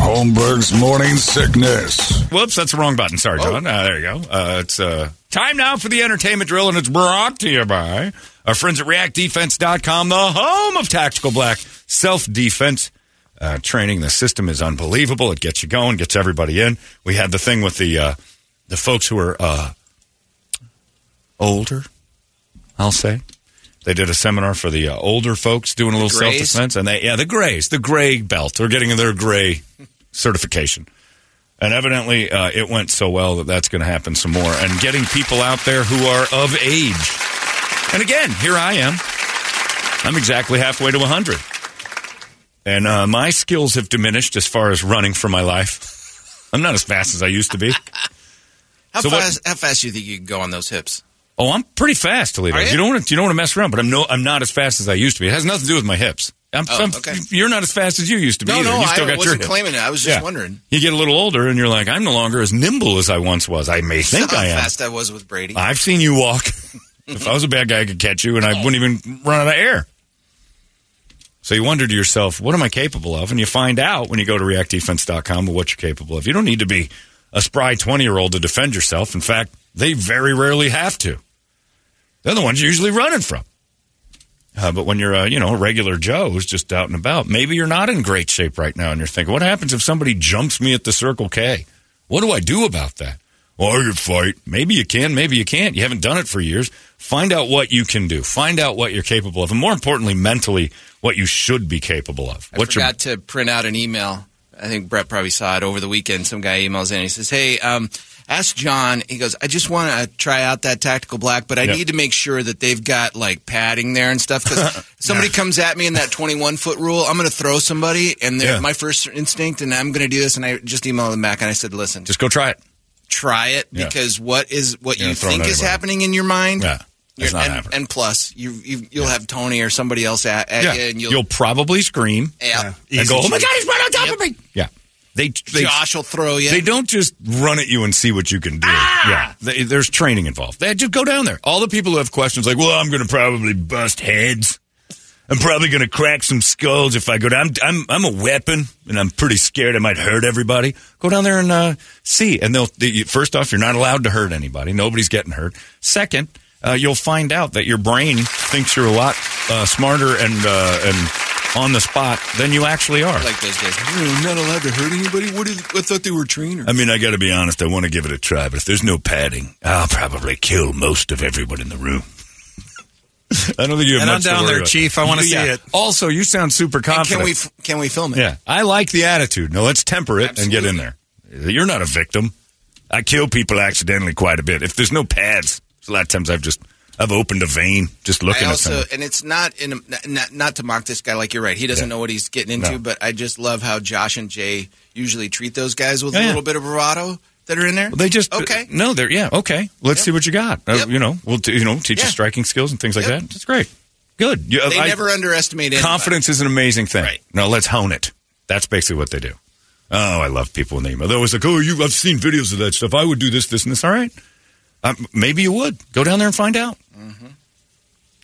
Holmberg's morning sickness. Whoops, that's the wrong button. Sorry, John. Uh, there you go. Uh, it's uh, time now for the entertainment drill, and it's brought to you by our friends at reactdefense.com, the home of tactical black self defense uh, training. The system is unbelievable. It gets you going, gets everybody in. We had the thing with the uh, the folks who are uh, older, I'll say. They did a seminar for the uh, older folks doing a little self defense, and they yeah the grays, the gray belt. They're getting their gray certification, and evidently uh, it went so well that that's going to happen some more. And getting people out there who are of age, and again, here I am. I'm exactly halfway to 100, and uh, my skills have diminished as far as running for my life. I'm not as fast as I used to be. How So what- fast? How fast do you think you can go on those hips? Oh, I'm pretty fast, Toledo. Are You? you? don't want to. You don't want to mess around, but I'm no. I'm not as fast as I used to be. It has nothing to do with my hips. I'm, Oh, I'm- okay. You're not as fast as you used to be. No, either. no, you still I got wasn't hips. claiming it. I was just wondering. You get a little older, and you're like, I'm no longer as nimble as I once was. I may think I am. How fast I was with Brady. I've seen you walk. if I was a bad guy, I could catch you, and I oh. wouldn't even run out of air. So you wonder to yourself, what am I capable of? And you find out when you go to reactdefense.com what you're capable of. You don't need to be a spry 20 year old to defend yourself. In fact, they very rarely have to. They're the ones you're usually running from. Uh, but when you're a you know a regular Joe who's just out and about, maybe you're not in great shape right now, and you're thinking, what happens if somebody jumps me at the Circle K? What do I do about that? Or you fight. Maybe you can, maybe you can't. You haven't done it for years. Find out what you can do. Find out what you're capable of, and more importantly, mentally, what you should be capable of. I What your forgot to print out an email. I think Brett probably saw it over the weekend. Some guy emails in. He says, "Hey, um, ask John." He goes, "I just want to uh, try out that tactical black, but I Yep. need to make sure that they've got like padding there and stuff because somebody comes at me in that 21 foot rule, I'm going to throw somebody, and they're Yeah. my first instinct, and I'm going to do this." And I just emailed them back, and I said, "Listen, just go try it. try it Yeah. because what is what You're you think is happening in your mind." Yeah, it's You're- not and, happening. and plus, you, you you'll have Tony or somebody else at, at yeah, you, and you'll, you'll, probably scream yeah. and go, "Oh my God, he's right on top Yep. of me!" Yeah, they, they Josh will throw you. They don't just run at you and see what you can do. Yeah, They- there's training involved. They just go down there. All the people who have questions like, "Well, I'm going to probably bust heads. I'm probably going to crack some skulls if I go down. I'm, I'm a weapon, and I'm pretty scared I might hurt everybody. Go down there and uh, see. And they'll they, first off, you're not allowed to hurt anybody. Nobody's getting hurt. Second, uh, you'll find out that your brain thinks you're a lot uh, smarter and uh, and on the spot than you actually are. like those guys. I'm not allowed to hurt anybody. What is? I thought they were trainers. I mean, I got to be honest. I want to give it a try, but if there's no padding, I'll probably kill most of everyone in the room. I don't think you have And I'm much to down worry there, about. Chief. I wanna see Yeah. it. Also, you sound super And confident. can we f- can we film it? yeah, I like the attitude. No, let's temper it and get in there. You're not a victim. I kill people accidentally quite a bit. If there's no pads, a lot of times I've just I've opened a vein just looking I at also, something. and it's not in a, not, not to mock this guy. Like you're right, he doesn't Yeah. know what he's getting into. No. But I just love how Josh and Jay usually treat those guys with Yeah, a yeah. little bit of bravado that are in there. Well, they just okay. No, they're yeah okay. Let's Yep. see what you got. Uh, you know, we'll t- you know teach you striking skills and things like Yep. that. That's great. Good. You, They I- never underestimate anybody. Confidence is an amazing thing. Right. No, let's hone it. That's basically what they do. Oh, I love people in the email. They're always like, "Oh, you, I've seen videos of that stuff. I would do this, this, and this." All right, um, maybe you would go down there and find out. Mm-hmm.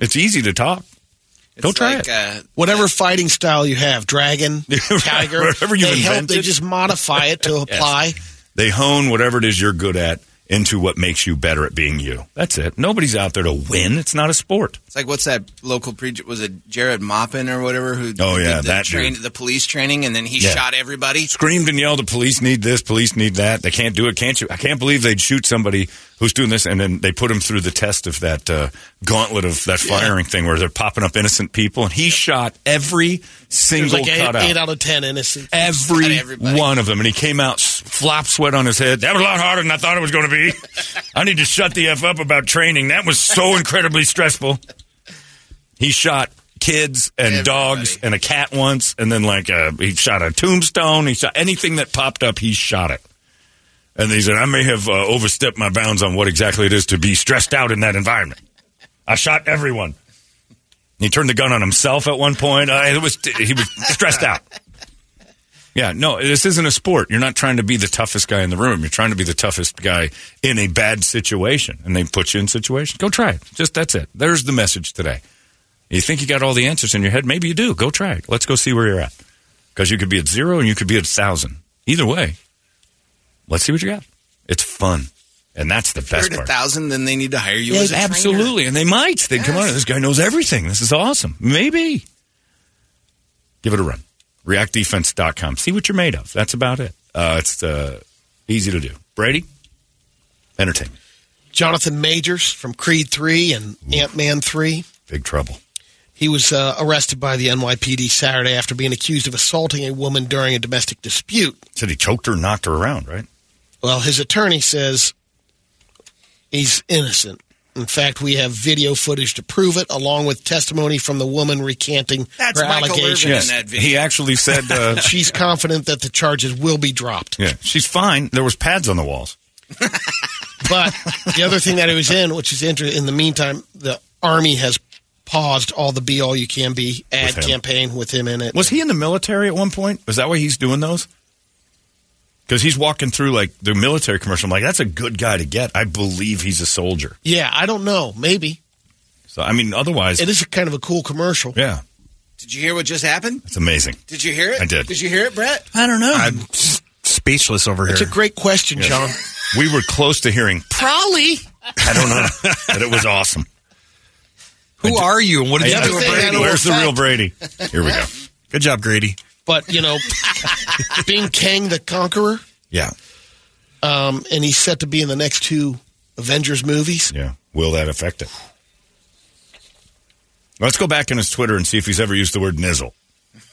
It's easy to talk. Go It's try like, it. Uh, Whatever fighting style you have, dragon, tiger, Whatever you've they help. They just modify it to apply. They hone whatever it is you're good at into what makes you better at being you. That's it. Nobody's out there to win. It's not a sport. It's like what's that local preacher? Was it Jared Moppin or whatever? Who? Oh, yeah, did the that train, the police training, and then he Yeah. shot everybody. Screamed and yelled, the police need this, police need that. They can't do it, can't you? I can't believe they'd shoot somebody who's doing this and then they put him through the test of that uh, gauntlet of that firing thing where they're popping up innocent people. And he shot every single like eight, eight out of ten innocent. Every one of them. And he came out, flop sweat on his head. That was a lot harder than I thought it was going to be. I need to shut the F up about training. That was so incredibly stressful. He shot kids and Everybody. dogs and a cat once. And then, like, uh, he shot a tombstone. He shot anything that popped up, he shot it. And he said, I may have uh, overstepped my bounds on what exactly it is to be stressed out in that environment. I shot everyone. He turned the gun on himself at one point. It was he was stressed out. Yeah, no, this isn't a sport. You're not trying to be the toughest guy in the room. You're trying to be the toughest guy in a bad situation, and they put you in situation. Go try it. Just that's it. There's the message today. You think you got all the answers in your head? Maybe you do. Go try it. Let's go see where you're at. Because you could be at zero and you could be at a thousand. Either way, let's see what you got. It's fun, and that's the If you're best at a thousand, then they need to hire you Yeah, as a trainer. absolutely, and they might. They come on. This guy knows everything. This is awesome. Maybe give it a run. ReactDefense.com. See what you're made of. That's about it. Uh, it's uh, easy to do. Brady, entertainment. Jonathan Majors from Creed Three and Ant Man Three. Big trouble. He was uh, arrested by the NYPD Saturday after being accused of assaulting a woman during a domestic dispute. Said he choked her, and knocked her around. Right? Well, his attorney says he's innocent. In fact, we have video footage to prove it, along with testimony from the woman recanting That's her Michael allegations. Irvin in that video. He actually said. Uh, She's confident that the charges will be dropped. yeah, she's fine. There was pads on the walls. But the other thing that he was in, which is interesting, in the meantime, the Army has paused all the Be All You Can Be ad With campaign with him in it. Was he in the military at one point? Is that why he's doing those? Because he's walking through like the military commercial. I'm like, that's a good guy to get. I believe he's a soldier. Yeah, I don't know. Maybe. So I mean, otherwise, It is a kind of a cool commercial. yeah, Did you hear what just happened? it's amazing. Did you hear it? I did. Did you hear it, Brett? I don't know. I'm s- speechless over here. It's a great question, John. We were close to hearing. Probably. I don't know, but it was awesome. Who are you and what did The you do with thing I Brady? Where's the real Brady? Here we go. Good job, Grady. But, you know, being Kang the Conqueror, Yeah, um, and he's set to be in the next two Avengers movies. yeah. Will that affect it? Let's go back in his Twitter and see if he's ever used the word nizzle.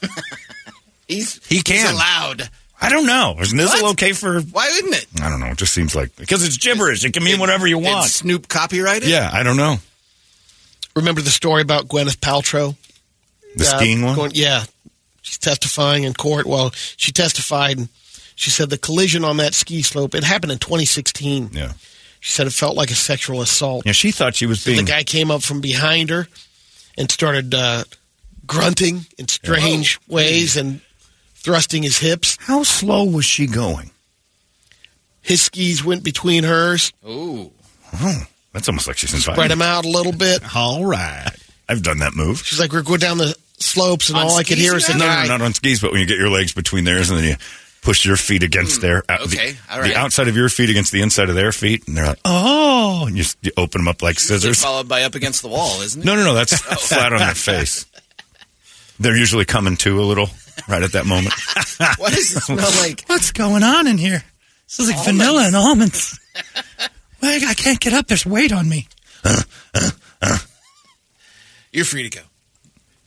He's He can. He's allowed. I don't know. Is nizzle What? okay for? Why wouldn't it? I don't know. It just seems like because it's gibberish. It can mean whatever you Did want. Snoop copyrighted? Yeah, I don't know. Remember the story about Gwyneth Paltrow? The Uh, skiing one. going- yeah. She's testifying in court. Well, she testified and she said the collision on that ski slope, it happened in 2016. yeah, She said it felt like a sexual assault. yeah. She thought she was being. The guy came up from behind her and started uh, grunting in strange ways and thrusting his hips. How slow was she going? His skis went between hers, Ooh. Oh, that's almost like she's invited. spread him out a little bit. All right. I've done that move. She's like, we're going down the slopes, and On all I could hear is the No, guy. no, not on skis, but when you get your legs between theirs and then you push your feet against hmm. their uh, out- okay, the, all right. the outside of your feet against the inside of their feet, and they're like, oh, and you, s- you open them up like scissors. Followed by up against the wall, isn't it? No, no, no, that's oh. flat on their face. They're usually coming to a little right at that moment. What does it smell like? What's going on in here? This is like vanilla and almonds. Wait, I can't get up. There's weight on me. You're free to go.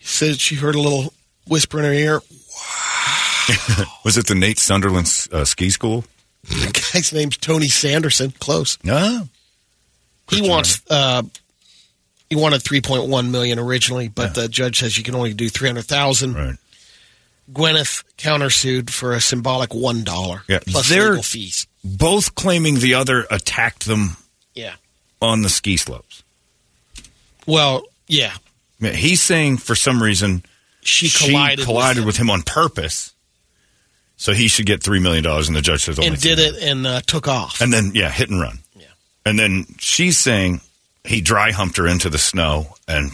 Said she heard a little whisper in her ear. Was it the Nate Sunderland uh, ski school? The guy's name's Tony Sanderson. Close. No. He wants. Uh, he wanted three point one million originally, but the judge says you can only do three hundred thousand. Right. Gwyneth countersued for a symbolic one dollar Yeah, plus they're- legal fees. Both claiming the other attacked them Yeah. on the ski slopes. Well, yeah. Yeah, He's saying for some reason She collided, collided with, with him on purpose, so he should get three million dollars, and the judge says him and did it and uh, took off. and then yeah, hit and run. Yeah. and then she's saying he dry humped her into the snow and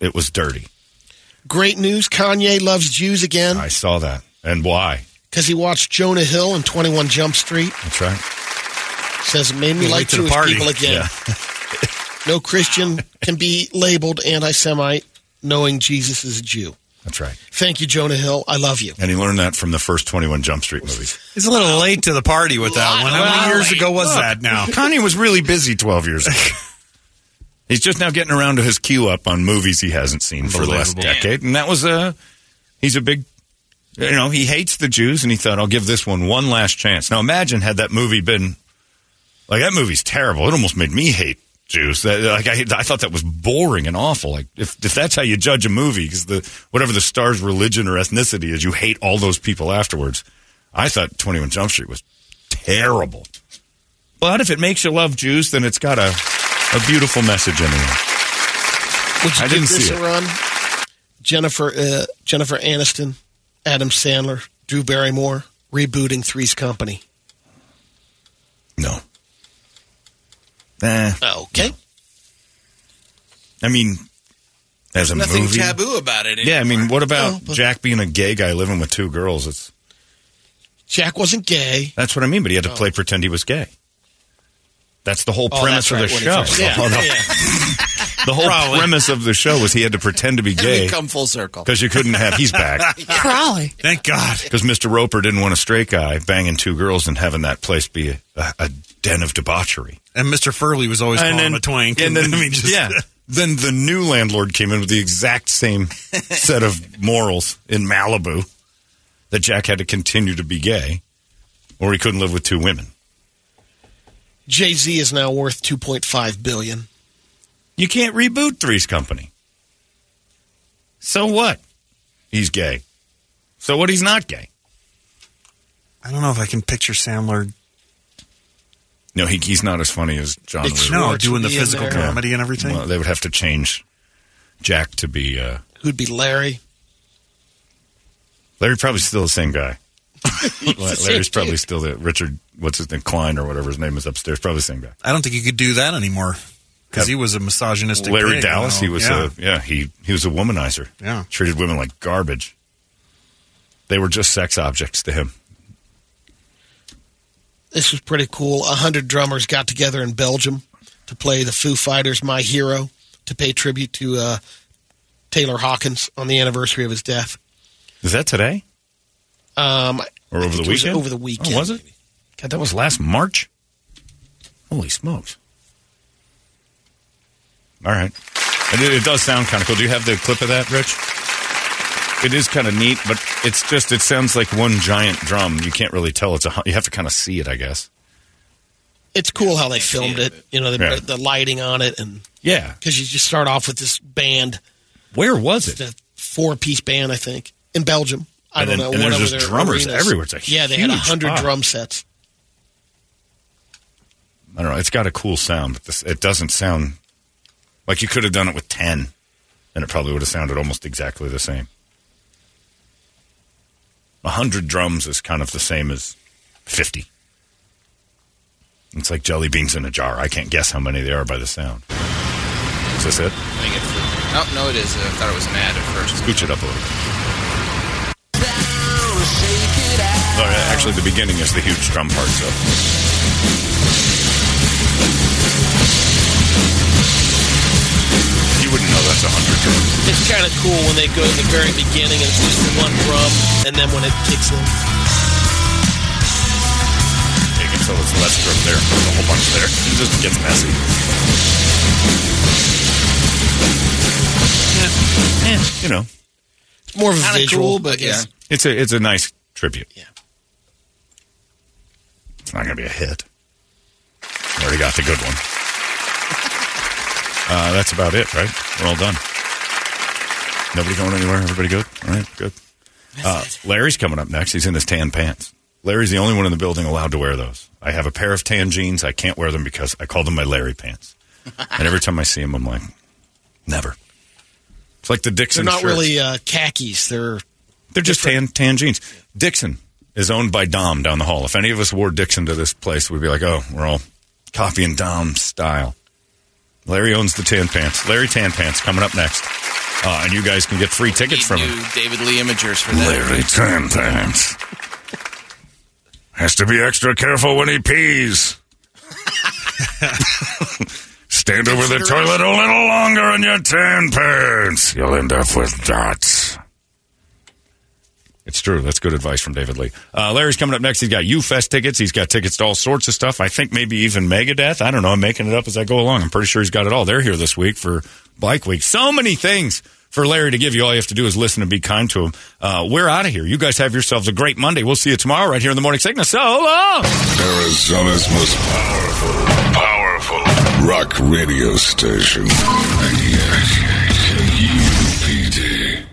it was dirty. Great news. Kanye loves Jews again I saw that. And why? because he watched Jonah Hill and 21 Jump Street. That's right. Says it made me like to Jewish people again. no Christian can be labeled anti Semite knowing Jesus is a Jew. That's right. Thank you, Jonah Hill. I love you. And he learned that from the first 21 Jump Street movies. He's a little late to the party with that one. How many Well, years ago was Look, that now? Kanye was really busy 12 years ago. He's just now getting around to his queue up on movies he hasn't seen for the last decade. And that was a, he's a big, you know, he hates the Jews and he thought, I'll give this one one last chance. Now imagine had that movie been, like that movie's terrible. It almost made me hate Jews. That, like I, I thought that was boring and awful. Like if, if that's how you judge a movie, because the, whatever the star's religion or ethnicity is, you hate all those people afterwards. I thought 21 Jump Street was terrible. But if it makes you love Jews, then it's got a, a beautiful message in it. Would you I give didn't this see a it. run? Jennifer uh, Jennifer Aniston, Adam Sandler, Drew Barrymore rebooting Three's Company. No. Eh, Okay. I mean, as a Nothing movie. taboo about it. Yeah, I mean, what about Oh, but- Jack being a gay guy living with two girls? It's Jack wasn't gay. that's what I mean, but he had to play pretend he was gay. That's the whole Oh, premise that's of the right, show. when he first- Yeah, Oh, no. yeah. The whole premise of the show was he had to pretend to be gay we come full circle. because you couldn't have. He's back Crowley. Thank God. because Mr. Roper didn't want a straight guy banging two girls and having that place be a, a, a den of debauchery. And Mr. Furley was always calling him a twink. And then, I mean, just, yeah. Then the new landlord came in with the exact same set of morals in Malibu that Jack had to continue to be gay or he couldn't live with two women. Jay Z is now worth two point five billion. You can't reboot Three's Company. So what? He's gay. So what? He's not gay. I don't know if I can picture Sandler No, he, he's not as funny as John Big Woo. No, doing the physical there. comedy and everything. Well, they would have to change Jack to be. Uh, Who'd be Larry? Larry probably still the same guy. Larry's probably still the Richard. What's his name? Kline or whatever his name is upstairs. Probably the same guy. I don't think you could do that anymore because Yeah. he was a misogynistic. Larry pig, Dallas. you He was yeah. a yeah. He he was a womanizer. Yeah. treated women like garbage. They were just sex objects to him. This was pretty cool. A hundred drummers got together in Belgium to play the Foo Fighters' "My Hero" to pay tribute to uh, Taylor Hawkins on the anniversary of his death. Is that today Um, or over the think it was weekend? over the weekend. Oh, was it? God, that was last March. Holy smokes! All right, it, it does sound kind of cool. Do you have the clip of that, Rich? It is kind of neat, but it's just it sounds like one giant drum. You can't really tell it's a, you have to kind of see it, I guess. It's cool how they filmed it. You know, the, Yeah. the lighting on it, and Yeah. because you just start off with this band, Where was it? the four-piece band, I think, in Belgium. I And don't then- know. and one there's just their drummers arenas. everywhere. It's a yeah, they had a hundred spot. drum sets. I don't know. It's got a cool sound, but this, it doesn't sound like you could have done it with 10, and it probably would have sounded almost exactly the same. A 100 drums is kind of the same as 50. It's like jelly beans in a jar. I can't guess how many there are by the sound. Is this it? Let me get through. Oh, no, it is. I thought it was an ad at first. Scooch it up a little bit. Oh, yeah, actually, the beginning is the huge drum part, so. That's 100 drums. It's kind of cool when they go at the very beginning and it's just one drum, and then when it kicks in, You can tell it's less drum there. There's a whole bunch there. It just gets messy. Yeah, eh, you know, it's more of a Kinda visual. cool, but yeah. it's a it's a nice tribute. Yeah. It's not going to be a hit. Already got the good one. Uh, that's about it, right? We're all done. Nobody going anywhere? Everybody good? All right, good. Uh, Larry's coming up next. He's in his tan pants. Larry's the only one in the building allowed to wear those. I have a pair of tan jeans. I can't wear them because I call them my Larry pants. and every time I see him, I'm like, never. It's like the Dixon. They're not shirts. really uh, khakis. They're They're just tan tan jeans. Dixon is owned by Dom down the hall. If any of us wore Dixon to this place, we'd be like, oh, we're all copying Dom's style. Larry owns the tan pants. Larry Tan Pants coming up next. Uh, and you guys can get free tickets from him. David Lee imagers for that. Larry Tan Pants. Has to be extra careful when he pees. Stand over the toilet a little longer in your tan pants. You'll end up with dots. It's true. That's good advice from David Lee. Uh, Larry's coming up next. He's got U-Fest tickets. He's got tickets to all sorts of stuff. I think maybe even Megadeth. I don't know. I'm making it up as I go along. I'm pretty sure he's got it all. They're here this week for Bike Week. So many things for Larry to give you. All you have to do is listen and be kind to him. Uh, we're out of here. You guys have yourselves a great Monday. We'll see you tomorrow right here in the Morning Sickness. So long. Arizona's most powerful, powerful rock radio station.